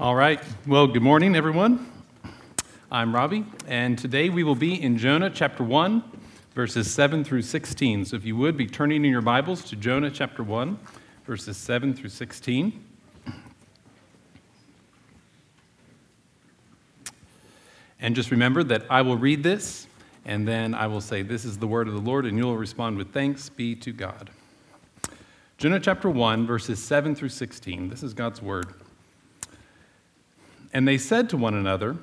All right. Well, good morning, everyone. I'm Robbie, and today we will be in Jonah chapter 1, verses 7 through 16. So if you would be turning in your Bibles to Jonah chapter 1, verses 7 through 16. And just remember that I will read this, and then I will say, This is the word of the Lord, and you'll respond with thanks be to God. Jonah chapter 1, verses 7 through 16. This is God's word. And they said to one another,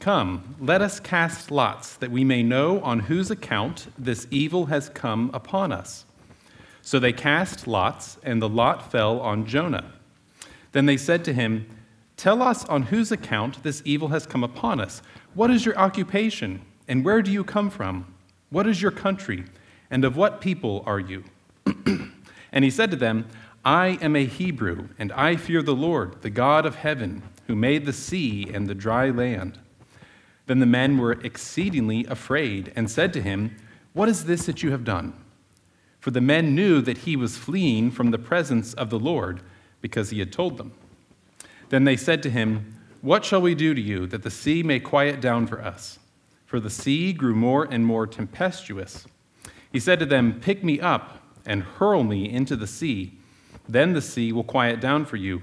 Come, let us cast lots, that we may know on whose account this evil has come upon us. So they cast lots, and the lot fell on Jonah. Then they said to him, Tell us on whose account this evil has come upon us. What is your occupation, and where do you come from? What is your country, and of what people are you? and he said to them, I am a Hebrew, and I fear the Lord, the God of heaven who made the sea and the dry land. Then the men were exceedingly afraid and said to him, What is this that you have done? For the men knew that he was fleeing from the presence of the Lord because he had told them. Then they said to him, What shall we do to you that the sea may quiet down for us? For the sea grew more and more tempestuous. He said to them, Pick me up and hurl me into the sea. Then the sea will quiet down for you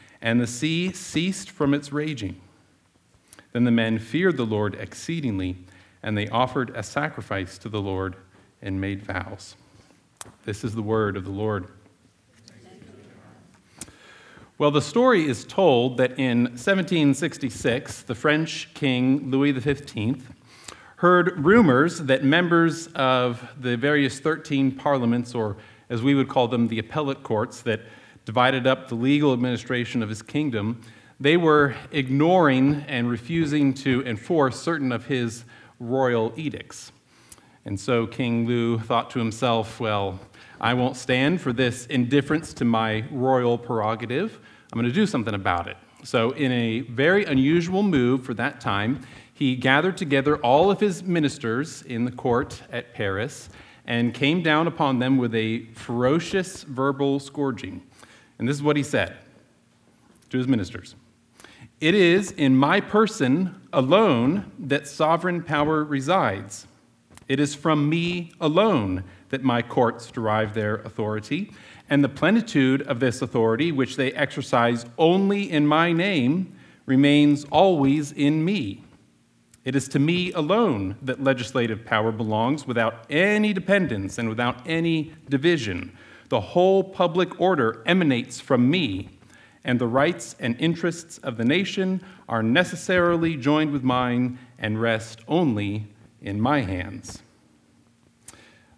and the sea ceased from its raging. Then the men feared the Lord exceedingly, and they offered a sacrifice to the Lord and made vows. This is the word of the Lord. Well, the story is told that in 1766, the French king Louis XV heard rumors that members of the various 13 parliaments, or as we would call them, the appellate courts, that divided up the legal administration of his kingdom, they were ignoring and refusing to enforce certain of his royal edicts. And so King Lou thought to himself, well, I won't stand for this indifference to my royal prerogative. I'm going to do something about it. So, in a very unusual move for that time, he gathered together all of his ministers in the court at Paris and came down upon them with a ferocious verbal scourging. And this is what he said to his ministers It is in my person alone that sovereign power resides. It is from me alone that my courts derive their authority, and the plenitude of this authority, which they exercise only in my name, remains always in me. It is to me alone that legislative power belongs without any dependence and without any division. The whole public order emanates from me, and the rights and interests of the nation are necessarily joined with mine and rest only in my hands.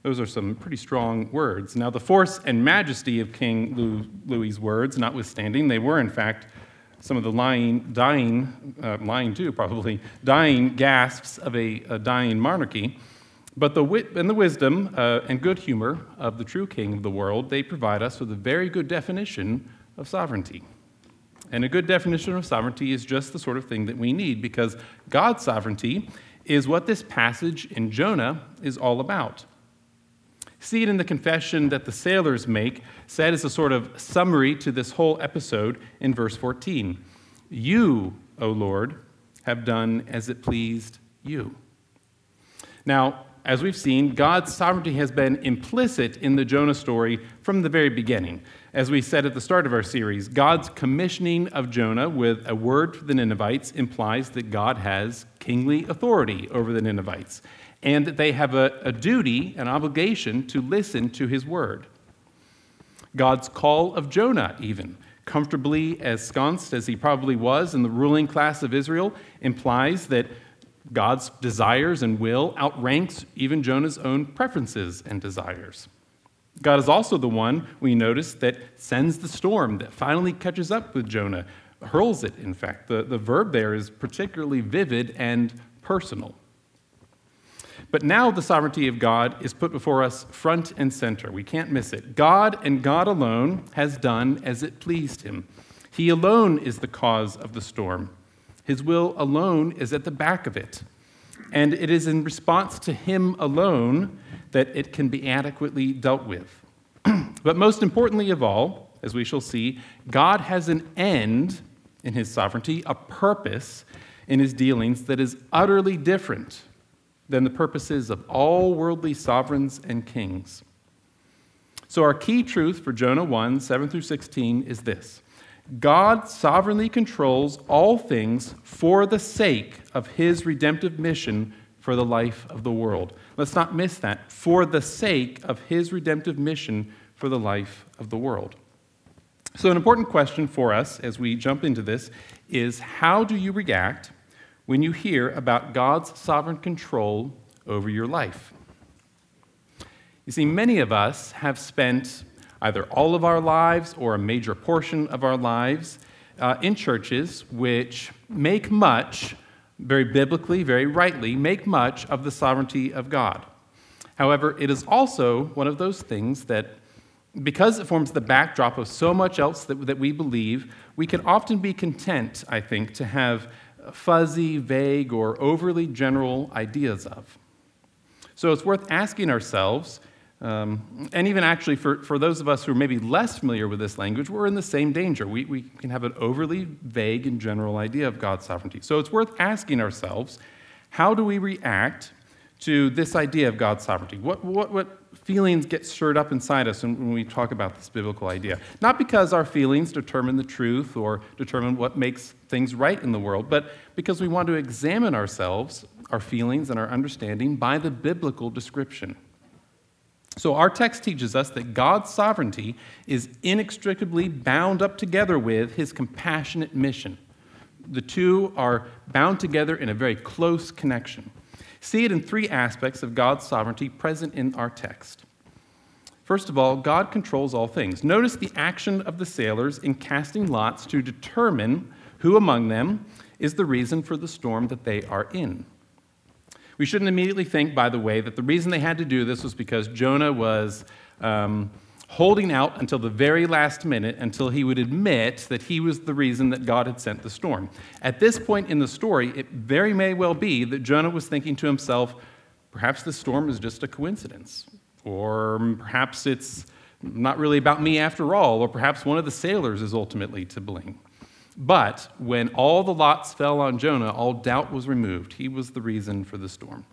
Those are some pretty strong words. Now, the force and majesty of King Louis's words, notwithstanding, they were in fact some of the lying, dying, uh, lying too probably, dying gasps of a, a dying monarchy. But the wit and the wisdom uh, and good humor of the true king of the world, they provide us with a very good definition of sovereignty. And a good definition of sovereignty is just the sort of thing that we need because God's sovereignty is what this passage in Jonah is all about. See it in the confession that the sailors make, said as a sort of summary to this whole episode in verse 14. You, O Lord, have done as it pleased you. Now, as we've seen, God's sovereignty has been implicit in the Jonah story from the very beginning. As we said at the start of our series, God's commissioning of Jonah with a word for the Ninevites implies that God has kingly authority over the Ninevites and that they have a, a duty, an obligation to listen to his word. God's call of Jonah, even, comfortably ensconced as he probably was in the ruling class of Israel, implies that God's desires and will outranks even Jonah's own preferences and desires. God is also the one we notice that sends the storm that finally catches up with Jonah hurls it, in fact. The, the verb there is particularly vivid and personal. But now the sovereignty of God is put before us front and center. We can't miss it. God and God alone has done as it pleased him. He alone is the cause of the storm. His will alone is at the back of it. And it is in response to him alone that it can be adequately dealt with. but most importantly of all, as we shall see, God has an end in his sovereignty, a purpose in his dealings that is utterly different than the purposes of all worldly sovereigns and kings. So, our key truth for Jonah 1 7 through 16 is this God sovereignly controls all things for the sake of his redemptive mission for the life of the world. Let's not miss that. For the sake of his redemptive mission for the life of the world. So, an important question for us as we jump into this is how do you react when you hear about God's sovereign control over your life. You see, many of us have spent either all of our lives or a major portion of our lives uh, in churches which make much, very biblically, very rightly, make much of the sovereignty of God. However, it is also one of those things that, because it forms the backdrop of so much else that, that we believe, we can often be content, I think, to have fuzzy, vague, or overly general ideas of. So it's worth asking ourselves, um, and even actually for, for those of us who are maybe less familiar with this language, we're in the same danger. We, we can have an overly vague and general idea of God's sovereignty. So it's worth asking ourselves how do we react to this idea of God's sovereignty? What, what, what feelings get stirred up inside us when we talk about this biblical idea? Not because our feelings determine the truth or determine what makes things right in the world, but because we want to examine ourselves, our feelings, and our understanding by the biblical description. So, our text teaches us that God's sovereignty is inextricably bound up together with his compassionate mission. The two are bound together in a very close connection see it in three aspects of God's sovereignty present in our text. First of all, God controls all things. Notice the action of the sailors in casting lots to determine who among them is the reason for the storm that they are in. We shouldn't immediately think, by the way, that the reason they had to do this was because Jonah was um, holding out until the very last minute until he would admit that he was the reason that God had sent the storm. At this point in the story, it very may well be that Jonah was thinking to himself, perhaps the storm is just a coincidence, or perhaps it's not really about me after all, or perhaps one of the sailors is ultimately to blame. But when all the lots fell on Jonah, all doubt was removed. He was the reason for the storm.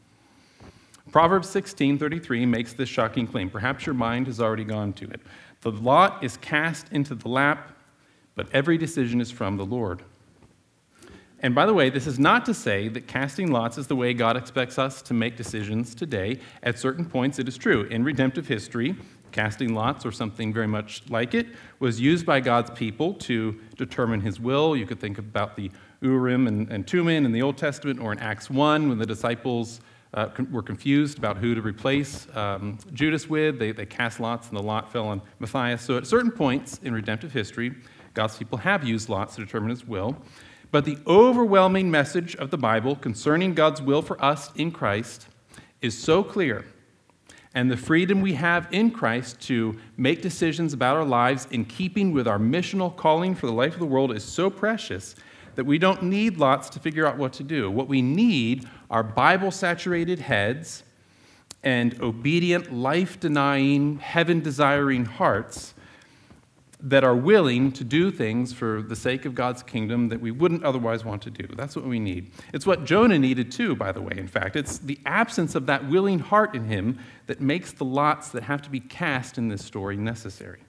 Proverbs 16:33 makes this shocking claim. Perhaps your mind has already gone to it. The lot is cast into the lap, but every decision is from the Lord. And by the way, this is not to say that casting lots is the way God expects us to make decisions today. At certain points, it is true. In redemptive history, casting lots or something very much like it was used by God's people to determine his will. You could think about the Urim and, and in the Old Testament or in Acts 1 when the disciples uh, were confused about who to replace um, Judas with. They, they cast lots, and the lot fell on Matthias. So, at certain points in redemptive history, God's people have used lots to determine his will. But the overwhelming message of the Bible concerning God's will for us in Christ is so clear. And the freedom we have in Christ to make decisions about our lives in keeping with our missional calling for the life of the world is so precious that we don't need lots to figure out what to do. What we need are Bible saturated heads and obedient, life denying, heaven desiring hearts that are willing to do things for the sake of God's kingdom that we wouldn't otherwise want to do. That's what we need. It's what Jonah needed too, by the way, in fact. It's the absence of that willing heart in him that makes the lots that have to be cast in this story necessary.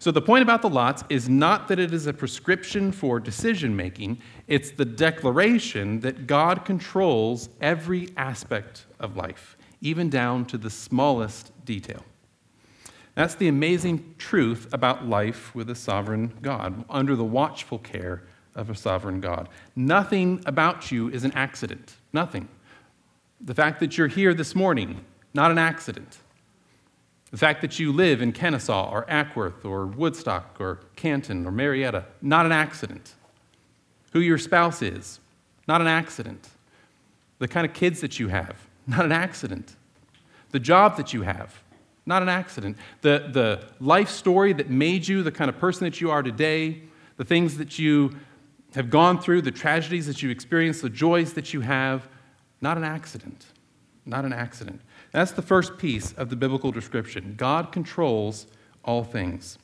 So, the point about the lots is not that it is a prescription for decision making, it's the declaration that God controls every aspect of life, even down to the smallest detail. That's the amazing truth about life with a sovereign God, under the watchful care of a sovereign God. Nothing about you is an accident. Nothing. The fact that you're here this morning, not an accident. The fact that you live in Kennesaw or Acworth or Woodstock or Canton or Marietta, not an accident. Who your spouse is, not an accident. The kind of kids that you have, not an accident. The job that you have, not an accident. The, the life story that made you the kind of person that you are today, the things that you have gone through, the tragedies that you experienced, the joys that you have, not an accident. Not an accident. That's the first piece of the biblical description. God controls all things.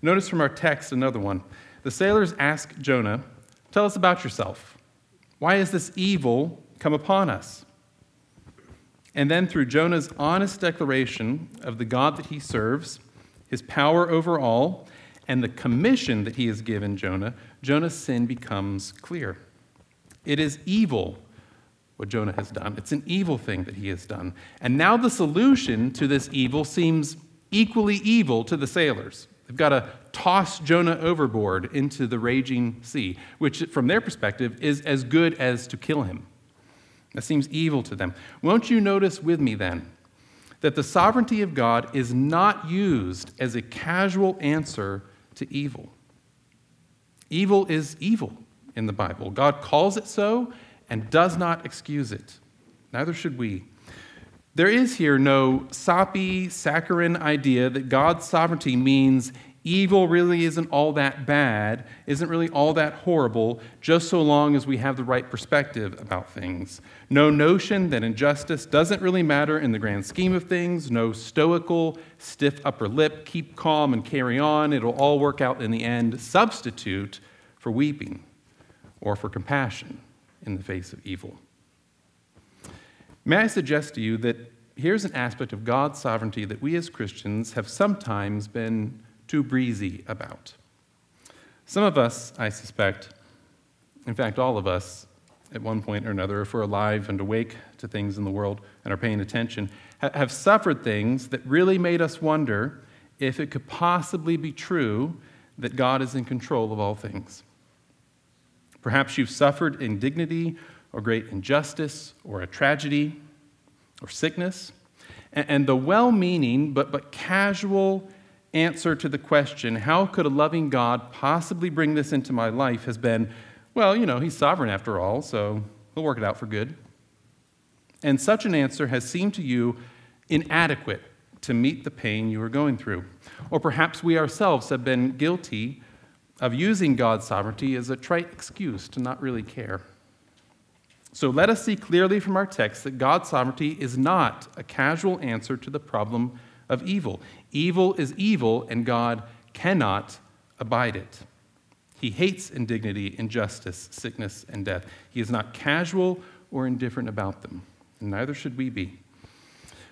Notice from our text another one. The sailors ask Jonah, Tell us about yourself. Why has this evil come upon us? And then, through Jonah's honest declaration of the God that he serves, his power over all, and the commission that he has given Jonah, Jonah's sin becomes clear. It is evil what Jonah has done. It's an evil thing that he has done. And now the solution to this evil seems equally evil to the sailors. They've got to toss Jonah overboard into the raging sea, which, from their perspective, is as good as to kill him. That seems evil to them. Won't you notice with me then that the sovereignty of God is not used as a casual answer to evil? Evil is evil in the Bible. God calls it so, and does not excuse it. Neither should we. There is here no soppy, saccharine idea that God's sovereignty means evil really isn't all that bad, isn't really all that horrible, just so long as we have the right perspective about things. No notion that injustice doesn't really matter in the grand scheme of things. No stoical, stiff upper lip, keep calm and carry on, it'll all work out in the end, substitute for weeping or for compassion in the face of evil. May I suggest to you that here's an aspect of God's sovereignty that we as Christians have sometimes been too breezy about. Some of us, I suspect, in fact, all of us, at one point or another, if we're alive and awake to things in the world and are paying attention, have suffered things that really made us wonder if it could possibly be true that God is in control of all things. Perhaps you've suffered indignity or great injustice or a tragedy or sickness. And the well meaning but, but casual answer to the question, how could a loving God possibly bring this into my life, has been, well, you know, he's sovereign after all, so he'll work it out for good. And such an answer has seemed to you inadequate to meet the pain you are going through. Or perhaps we ourselves have been guilty of using God's sovereignty as a trite excuse to not really care. So let us see clearly from our text that God's sovereignty is not a casual answer to the problem of evil. Evil is evil, and God cannot abide it. He hates indignity, injustice, sickness, and death. He is not casual or indifferent about them, and neither should we be.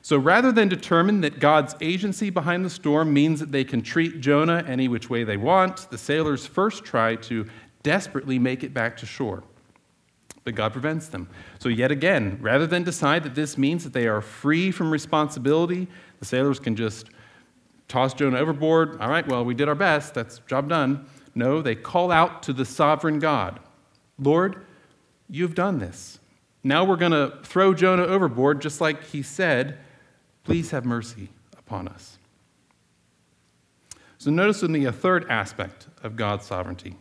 So rather than determine that God's agency behind the storm means that they can treat Jonah any which way they want, the sailors first try to desperately make it back to shore. But God prevents them. So, yet again, rather than decide that this means that they are free from responsibility, the sailors can just toss Jonah overboard. All right, well, we did our best. That's job done. No, they call out to the sovereign God Lord, you've done this. Now we're going to throw Jonah overboard, just like he said Please have mercy upon us. So, notice with me a uh, third aspect of God's sovereignty.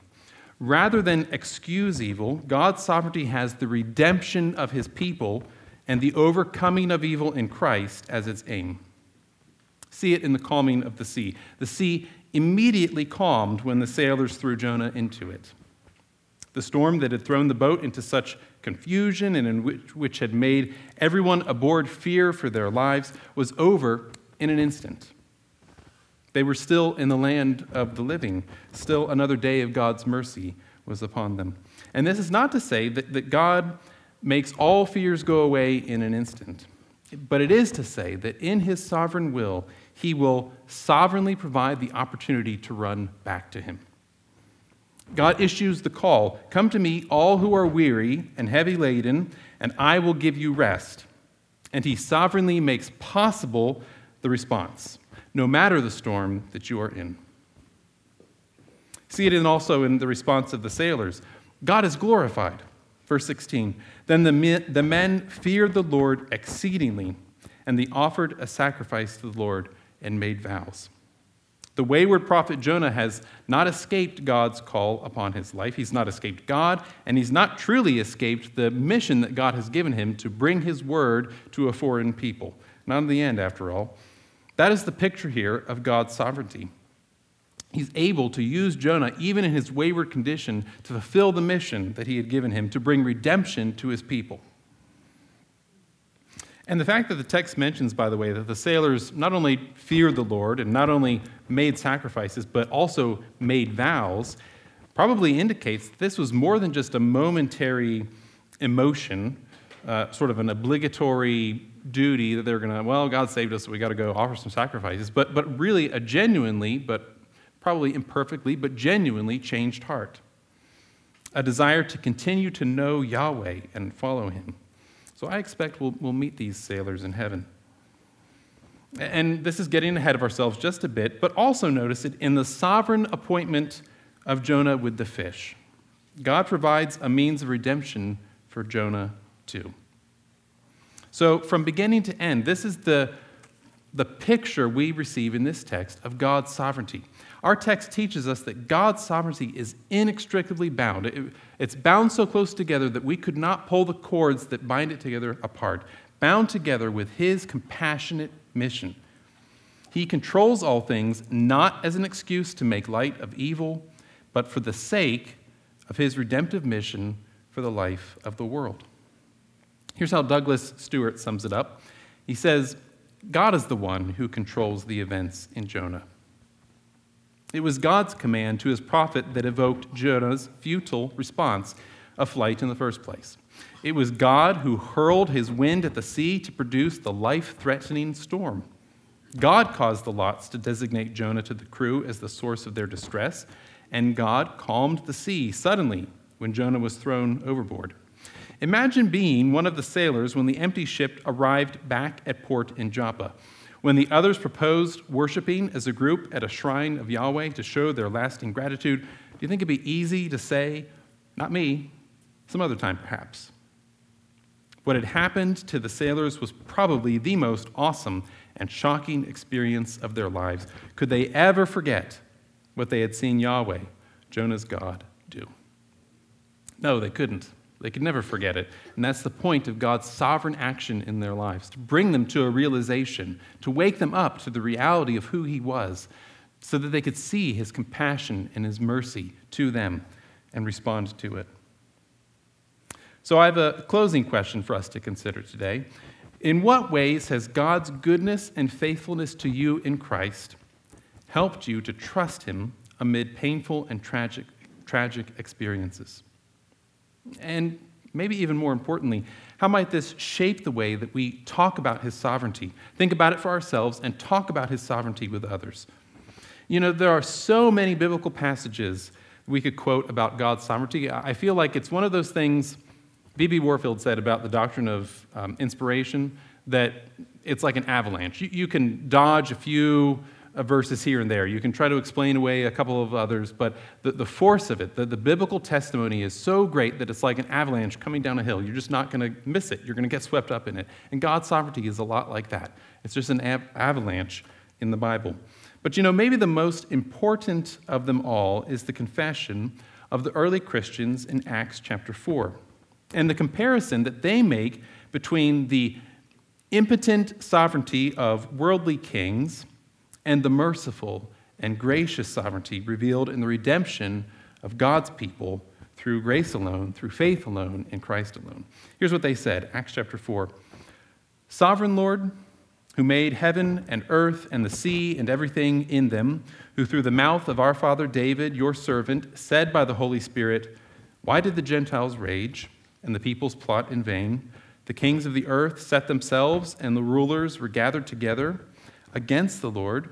Rather than excuse evil, God's sovereignty has the redemption of his people and the overcoming of evil in Christ as its aim. See it in the calming of the sea. The sea immediately calmed when the sailors threw Jonah into it. The storm that had thrown the boat into such confusion and in which, which had made everyone aboard fear for their lives was over in an instant. They were still in the land of the living. Still, another day of God's mercy was upon them. And this is not to say that, that God makes all fears go away in an instant, but it is to say that in his sovereign will, he will sovereignly provide the opportunity to run back to him. God issues the call Come to me, all who are weary and heavy laden, and I will give you rest. And he sovereignly makes possible the response, no matter the storm that you are in. See it in also in the response of the sailors. God is glorified. Verse 16 Then the men, the men feared the Lord exceedingly, and they offered a sacrifice to the Lord and made vows. The wayward prophet Jonah has not escaped God's call upon his life. He's not escaped God, and he's not truly escaped the mission that God has given him to bring his word to a foreign people. Not in the end, after all. That is the picture here of God's sovereignty. He's able to use Jonah, even in his wayward condition, to fulfill the mission that he had given him to bring redemption to his people. And the fact that the text mentions, by the way, that the sailors not only feared the Lord and not only made sacrifices, but also made vows, probably indicates this was more than just a momentary emotion, uh, sort of an obligatory duty that they're going to, well, God saved us, so we got to go offer some sacrifices, but, but really a genuinely, but probably imperfectly, but genuinely changed heart. A desire to continue to know Yahweh and follow Him. So I expect we'll, we'll meet these sailors in heaven. And this is getting ahead of ourselves just a bit, but also notice it in the sovereign appointment of Jonah with the fish. God provides a means of redemption for Jonah too. So, from beginning to end, this is the, the picture we receive in this text of God's sovereignty. Our text teaches us that God's sovereignty is inextricably bound. It, it's bound so close together that we could not pull the cords that bind it together apart, bound together with His compassionate mission. He controls all things not as an excuse to make light of evil, but for the sake of His redemptive mission for the life of the world. Here's how Douglas Stuart sums it up. He says, God is the one who controls the events in Jonah. It was God's command to his prophet that evoked Jonah's futile response a flight in the first place. It was God who hurled his wind at the sea to produce the life threatening storm. God caused the lots to designate Jonah to the crew as the source of their distress, and God calmed the sea suddenly when Jonah was thrown overboard. Imagine being one of the sailors when the empty ship arrived back at port in Joppa. When the others proposed worshiping as a group at a shrine of Yahweh to show their lasting gratitude, do you think it'd be easy to say, not me, some other time perhaps? What had happened to the sailors was probably the most awesome and shocking experience of their lives. Could they ever forget what they had seen Yahweh, Jonah's God, do? No, they couldn't. They could never forget it. And that's the point of God's sovereign action in their lives to bring them to a realization, to wake them up to the reality of who He was, so that they could see His compassion and His mercy to them and respond to it. So, I have a closing question for us to consider today. In what ways has God's goodness and faithfulness to you in Christ helped you to trust Him amid painful and tragic, tragic experiences? And maybe even more importantly, how might this shape the way that we talk about his sovereignty? Think about it for ourselves and talk about his sovereignty with others. You know, there are so many biblical passages we could quote about God's sovereignty. I feel like it's one of those things B.B. Warfield said about the doctrine of um, inspiration that it's like an avalanche. You, you can dodge a few Uh, verses here and there. You can try to explain away a couple of others, but the, the force of it, the, the biblical testimony is so great that it's like an avalanche coming down a hill. You're just not going to miss it. You're going to get swept up in it. And God's sovereignty is a lot like that. It's just an av- avalanche in the Bible. But you know, maybe the most important of them all is the confession of the early Christians in Acts chapter 4 and the comparison that they make between the impotent sovereignty of worldly kings and the merciful and gracious sovereignty revealed in the redemption of God's people through grace alone, through faith alone, in Christ alone. Here's what they said Acts chapter 4 Sovereign Lord, who made heaven and earth and the sea and everything in them, who through the mouth of our father David, your servant, said by the Holy Spirit, Why did the Gentiles rage and the peoples plot in vain? The kings of the earth set themselves, and the rulers were gathered together against the Lord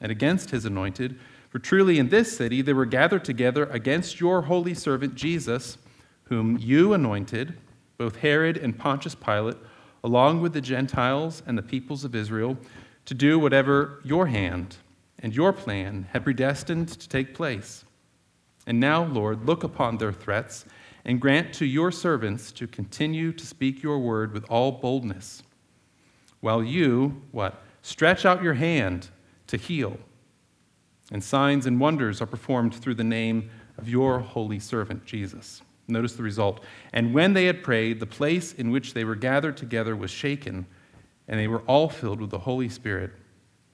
and against his anointed. For truly in this city they were gathered together against your holy servant Jesus, whom you anointed, both Herod and Pontius Pilate, along with the Gentiles and the peoples of Israel, to do whatever your hand and your plan had predestined to take place. And now, Lord, look upon their threats and grant to your servants to continue to speak your word with all boldness while you, what? Stretch out your hand to heal. And signs and wonders are performed through the name of your holy servant, Jesus. Notice the result. And when they had prayed, the place in which they were gathered together was shaken, and they were all filled with the Holy Spirit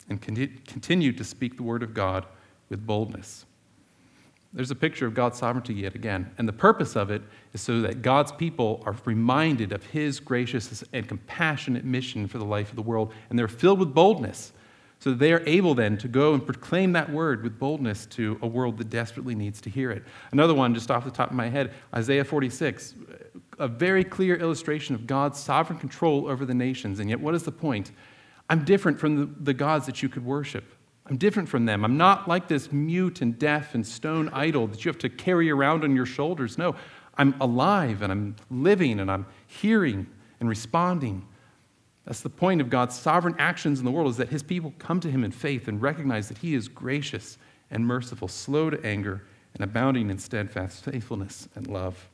and continued to speak the word of God with boldness. There's a picture of God's sovereignty yet again. And the purpose of it is so that God's people are reminded of his gracious and compassionate mission for the life of the world. And they're filled with boldness. So that they are able then to go and proclaim that word with boldness to a world that desperately needs to hear it. Another one, just off the top of my head Isaiah 46, a very clear illustration of God's sovereign control over the nations. And yet, what is the point? I'm different from the, the gods that you could worship. I'm different from them. I'm not like this mute and deaf and stone idol that you have to carry around on your shoulders. No, I'm alive and I'm living and I'm hearing and responding. That's the point of God's sovereign actions in the world is that his people come to him in faith and recognize that he is gracious and merciful, slow to anger, and abounding in steadfast faithfulness and love.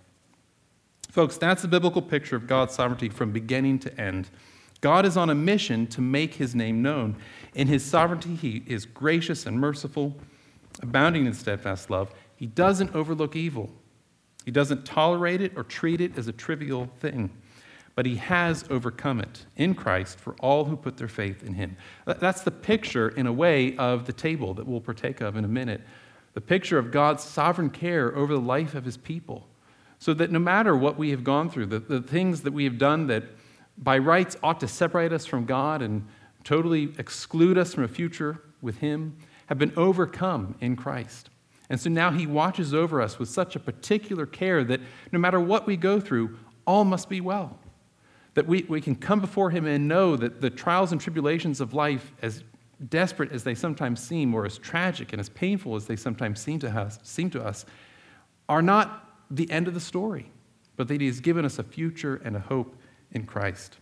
Folks, that's the biblical picture of God's sovereignty from beginning to end. God is on a mission to make his name known. In his sovereignty, he is gracious and merciful, abounding in steadfast love. He doesn't overlook evil, he doesn't tolerate it or treat it as a trivial thing. But he has overcome it in Christ for all who put their faith in him. That's the picture, in a way, of the table that we'll partake of in a minute. The picture of God's sovereign care over the life of his people. So that no matter what we have gone through, the, the things that we have done that by rights ought to separate us from God and totally exclude us from a future with Him, have been overcome in Christ. And so now He watches over us with such a particular care that no matter what we go through, all must be well. That we, we can come before Him and know that the trials and tribulations of life, as desperate as they sometimes seem, or as tragic and as painful as they sometimes seem to us, seem to us are not the end of the story, but that He has given us a future and a hope in Christ.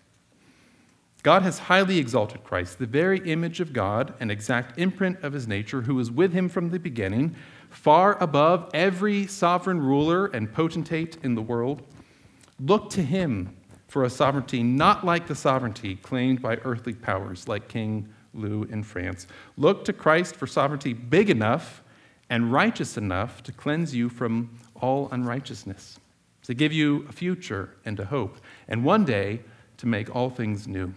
God has highly exalted Christ, the very image of God, an exact imprint of his nature, who was with him from the beginning, far above every sovereign ruler and potentate in the world. Look to him for a sovereignty not like the sovereignty claimed by earthly powers like King Louis in France. Look to Christ for sovereignty big enough and righteous enough to cleanse you from all unrighteousness to give you a future and a hope, and one day to make all things new.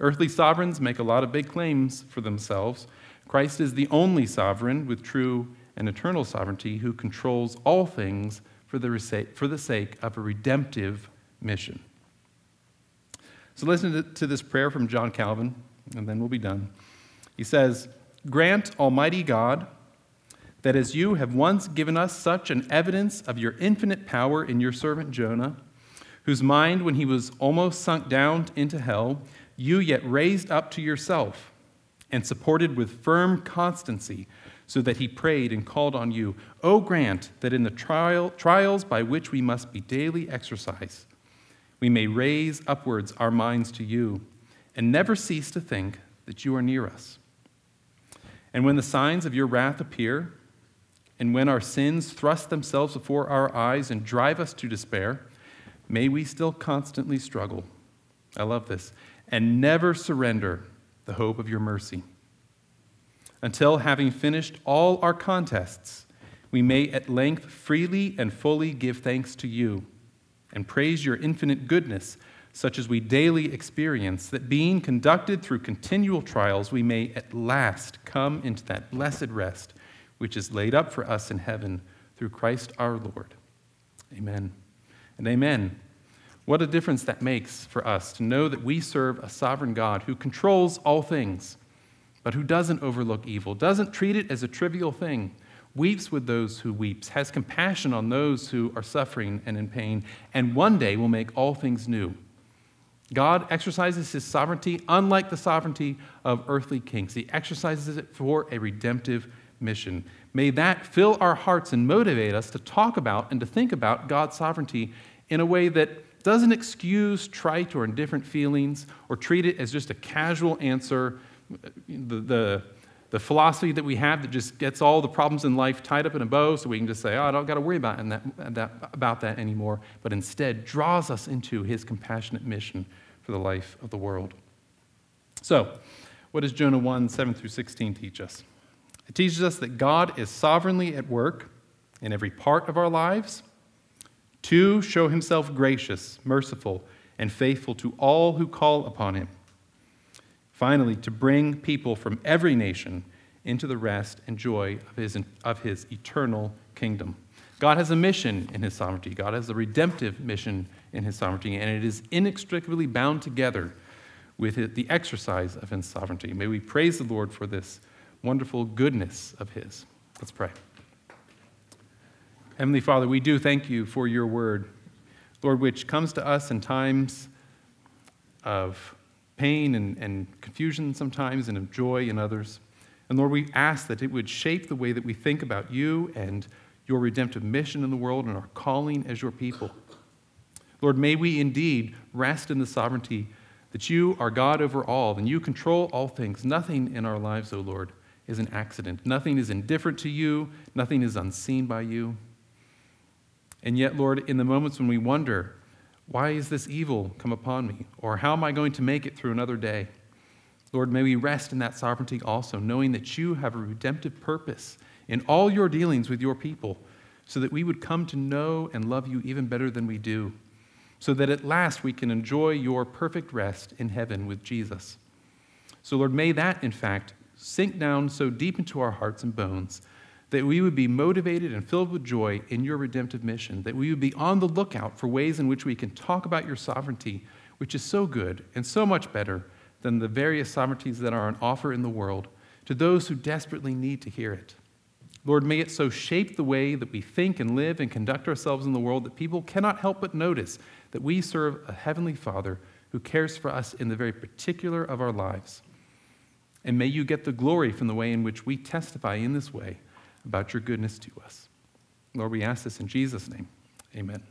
Earthly sovereigns make a lot of big claims for themselves. Christ is the only sovereign with true and eternal sovereignty who controls all things for the, sake of a redemptive mission. So, listen to this prayer from John Calvin, and then we'll be done. He says, Grant, Almighty God, that as you have once given us such an evidence of your infinite power in your servant Jonah, whose mind, when he was almost sunk down into hell, you yet raised up to yourself and supported with firm constancy, so that he prayed and called on you. O grant that in the trial, trials by which we must be daily exercised, we may raise upwards our minds to you and never cease to think that you are near us. And when the signs of your wrath appear, and when our sins thrust themselves before our eyes and drive us to despair, may we still constantly struggle. I love this. And never surrender the hope of your mercy. Until, having finished all our contests, we may at length freely and fully give thanks to you and praise your infinite goodness, such as we daily experience, that being conducted through continual trials, we may at last come into that blessed rest which is laid up for us in heaven through Christ our Lord. Amen. And amen. What a difference that makes for us to know that we serve a sovereign God who controls all things, but who doesn't overlook evil, doesn't treat it as a trivial thing, weeps with those who weeps, has compassion on those who are suffering and in pain, and one day will make all things new. God exercises his sovereignty unlike the sovereignty of earthly kings. He exercises it for a redemptive mission. May that fill our hearts and motivate us to talk about and to think about God's sovereignty in a way that doesn't excuse trite or indifferent feelings or treat it as just a casual answer. The, the, the philosophy that we have that just gets all the problems in life tied up in a bow so we can just say, oh, I don't got to worry about that, that, about that anymore, but instead draws us into his compassionate mission for the life of the world. So, what does Jonah 1 7 through 16 teach us? It teaches us that God is sovereignly at work in every part of our lives to show himself gracious, merciful, and faithful to all who call upon him. Finally, to bring people from every nation into the rest and joy of his, of his eternal kingdom. God has a mission in his sovereignty. God has a redemptive mission in his sovereignty, and it is inextricably bound together with the exercise of his sovereignty. May we praise the Lord for this wonderful goodness of his. Let's pray. Heavenly Father, we do thank you for your word, Lord, which comes to us in times of pain and, and confusion sometimes and of joy in others. And Lord, we ask that it would shape the way that we think about you and your redemptive mission in the world and our calling as your people. Lord, may we indeed rest in the sovereignty that you are God over all and you control all things. Nothing in our lives, O Lord, is an accident. Nothing is indifferent to you, nothing is unseen by you. And yet, Lord, in the moments when we wonder, why is this evil come upon me? Or how am I going to make it through another day? Lord, may we rest in that sovereignty also, knowing that you have a redemptive purpose in all your dealings with your people, so that we would come to know and love you even better than we do, so that at last we can enjoy your perfect rest in heaven with Jesus. So, Lord, may that, in fact, sink down so deep into our hearts and bones that we would be motivated and filled with joy in your redemptive mission, that we would be on the lookout for ways in which we can talk about your sovereignty, which is so good and so much better than the various sovereignties that are on offer in the world, to those who desperately need to hear it. Lord, may it so shape the way that we think and live and conduct ourselves in the world that people cannot help but notice that we serve a heavenly Father who cares for us in the very particular of our lives. And may you get the glory from the way in which we testify in this way about your goodness to us. Lord, we ask this in Jesus' name. Amen.